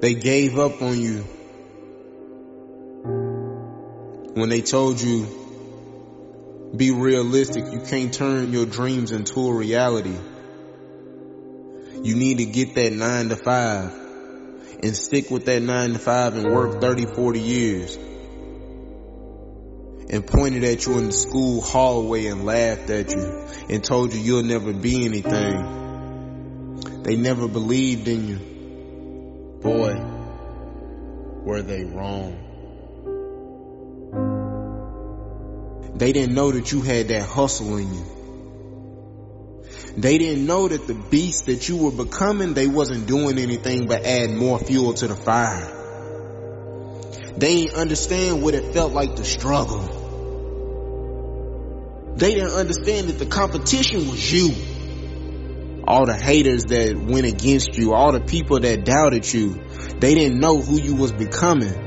They gave up on you when they told you, be realistic, you can't turn your dreams into a reality. You need to get that nine to five and stick with that nine to five and work 30, 40 years. And pointed at you in the school hallway and laughed at you and told you you'll never be anything. They never believed in you. Boy, were they wrong. They didn't know that you had that hustle in you. They didn't know that the beast that you were becoming, they wasn't doing anything but add more fuel to the fire. They didn't understand what it felt like to struggle. They didn't understand that the competition was you. All the haters that went against you, all the people that doubted you, they didn't know who you was becoming.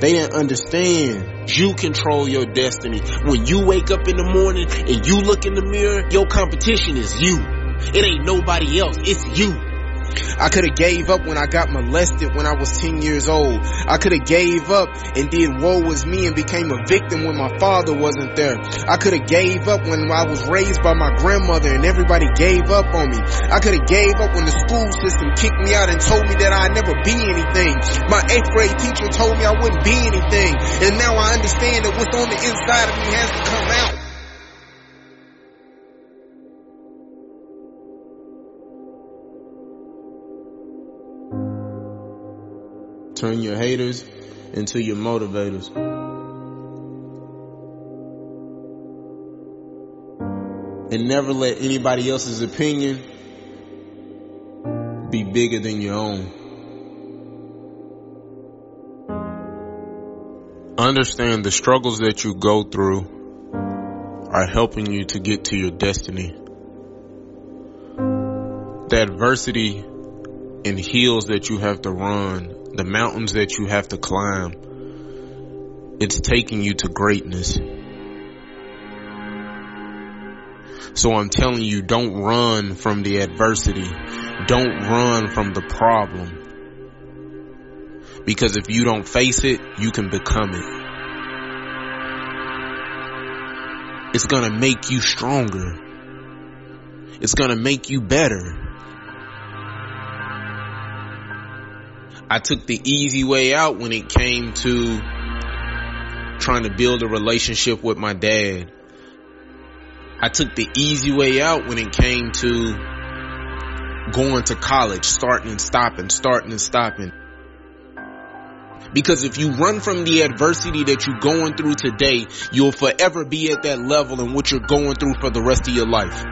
They didn't understand you control your destiny. When you wake up in the morning and you look in the mirror, your competition is you. It ain't nobody else. It's you. I could have gave up when I got molested when I was 10 years old. I could have gave up and did woe was me and became a victim when my father wasn't there. I could have gave up when I was raised by my grandmother and everybody gave up on me. I could have gave up when the school system kicked me out and told me that I'd never be anything. My eighth grade teacher told me I wouldn't be anything. And now I understand that what's on the inside of me has to come out. Turn your haters into your motivators. And never let anybody else's opinion be bigger than your own. Understand the struggles that you go through are helping you to get to your destiny. The adversity and hills that you have to run the mountains that you have to climb, it's taking you to greatness. So I'm telling you, don't run from the adversity. Don't run from the problem. Because if you don't face it, you can become it. It's gonna make you stronger. It's gonna make you better. I took the easy way out when it came to trying to build a relationship with my dad. I took the easy way out when it came to going to college, starting and stopping, starting and stopping. Because if you run from the adversity that you're going through today, you'll forever be at that level and what you're going through for the rest of your life.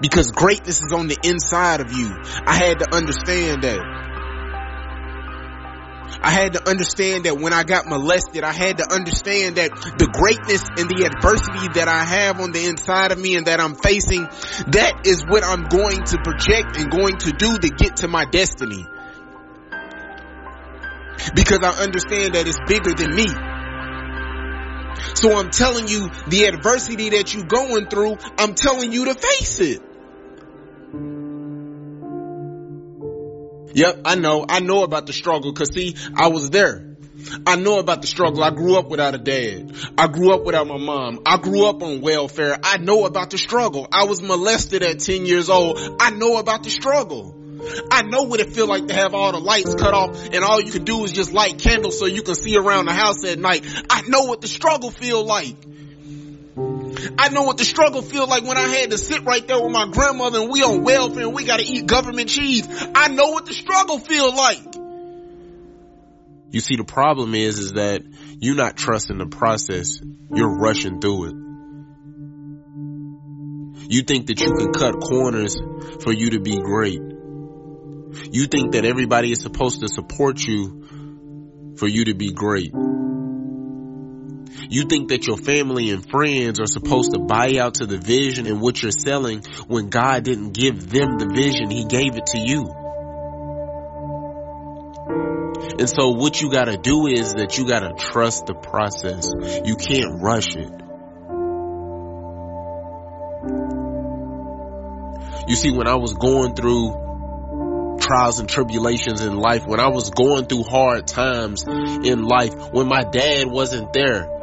Because greatness is on the inside of you. I had to understand that. I had to understand that when I got molested, I had to understand that the greatness and the adversity that I have on the inside of me and that I'm facing, that is what I'm going to project and going to do to get to my destiny. Because I understand that it's bigger than me. So I'm telling you the adversity that you're going through, I'm telling you to face it. Yep, I know. I know about the struggle cause see, I was there. I know about the struggle. I grew up without a dad. I grew up without my mom. I grew up on welfare. I know about the struggle. I was molested at 10 years old. I know about the struggle. I know what it feel like to have all the lights cut off and all you can do is just light candles so you can see around the house at night. I know what the struggle feel like. I know what the struggle feel like when I had to sit right there with my grandmother and we on welfare and we gotta eat government cheese. I know what the struggle feel like. You see, the problem is, is that you're not trusting the process. You're rushing through it. You think that you can cut corners for you to be great. You think that everybody is supposed to support you for you to be great. You think that your family and friends are supposed to buy out to the vision and what you're selling when God didn't give them the vision. He gave it to you. And so what you gotta do is that you gotta trust the process. You can't rush it. You see, when I was going through trials and tribulations in life, when I was going through hard times in life, when my dad wasn't there,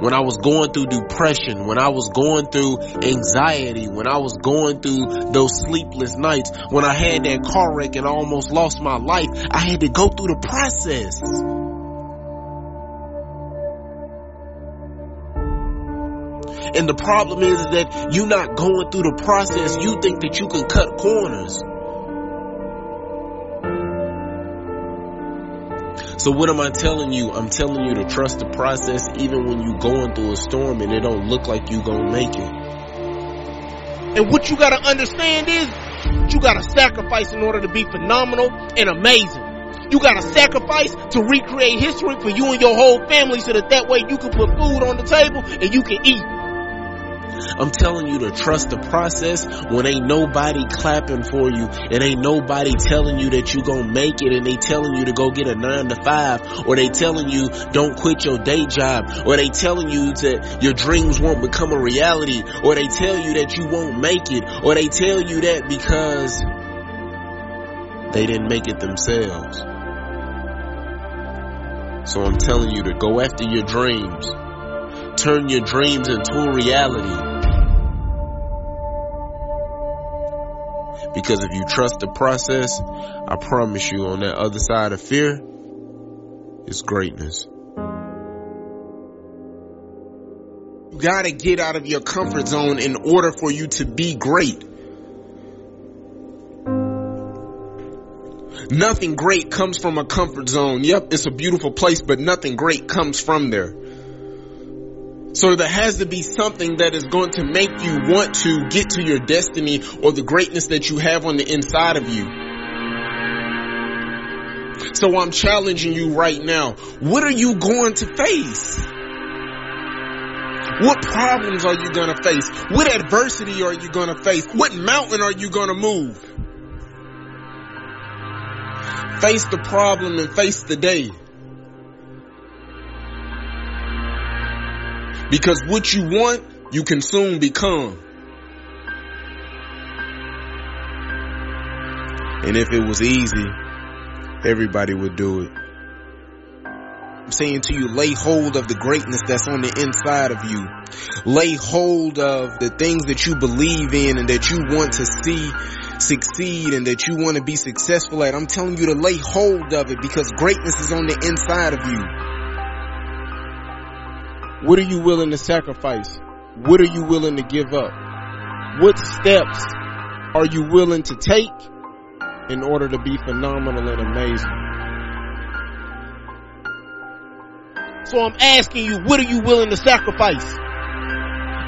when I was going through depression, when I was going through anxiety, when I was going through those sleepless nights, when I had that car wreck and I almost lost my life, I had to go through the process. And the problem is that you're not going through the process. You think that you can cut corners. So what am I telling you? I'm telling you to trust the process even when you going through a storm and it don't look like you gonna make it. And what you gotta understand is you gotta sacrifice in order to be phenomenal and amazing. You gotta sacrifice to recreate history for you and your whole family so that that way you can put food on the table and you can eat. I'm telling you to trust the process when ain't nobody clapping for you and ain't nobody telling you that you gonna make it and they telling you to go get a nine to five or they telling you don't quit your day job or they telling you that your dreams won't become a reality or they tell you that you won't make it or they tell you that because they didn't make it themselves. So I'm telling you to go after your dreams. Turn your dreams into a reality. Because if you trust the process, I promise you on that other side of fear is greatness. You gotta get out of your comfort zone in order for you to be great. Nothing great comes from a comfort zone. Yep, it's a beautiful place, but nothing great comes from there. So there has to be something that is going to make you want to get to your destiny or the greatness that you have on the inside of you. So I'm challenging you right now. What are you going to face? What problems are you going to face? What adversity are you going to face? What mountain are you going to move? Face the problem and face the day. Because what you want, you can soon become. And if it was easy, everybody would do it. I'm saying to you, lay hold of the greatness that's on the inside of you. Lay hold of the things that you believe in and that you want to see succeed and that you want to be successful at. I'm telling you to lay hold of it because greatness is on the inside of you. What are you willing to sacrifice? What are you willing to give up? What steps are you willing to take in order to be phenomenal and amazing? So I'm asking you, what are you willing to sacrifice?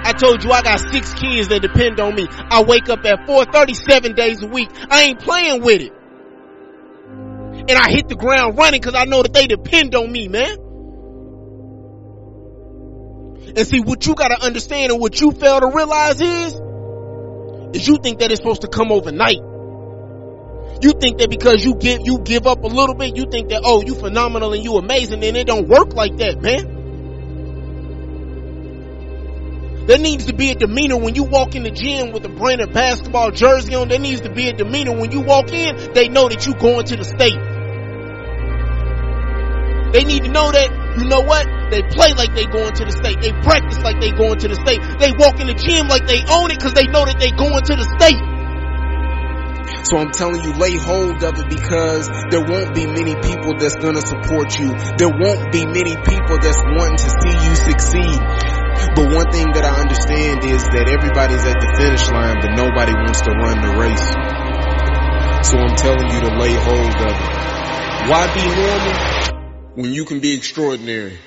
I told you I got six kids that depend on me. I wake up at 4:37 days a week. I ain't playing with it. And I hit the ground running cause I know that they depend on me, man. And see, what you gotta understand and what you fail to realize is, is you think that it's supposed to come overnight. You think that because you give, you give up a little bit, you think that, oh, you phenomenal and you amazing, and it don't work like that, man. There needs to be a demeanor when you walk in the gym with a branded basketball jersey on. There needs to be a demeanor when you walk in, they know that you going to the state. They need to know that you know what? They play like they going to the state. They practice like they going to the state. They walk in the gym like they own it because they know that they going to the state. So I'm telling you, lay hold of it because there won't be many people that's gonna support you. There won't be many people that's wanting to see you succeed. But one thing that I understand is that everybody's at the finish line, but nobody wants to run the race. So I'm telling you to lay hold of it. Why be normal? When you can be extraordinary.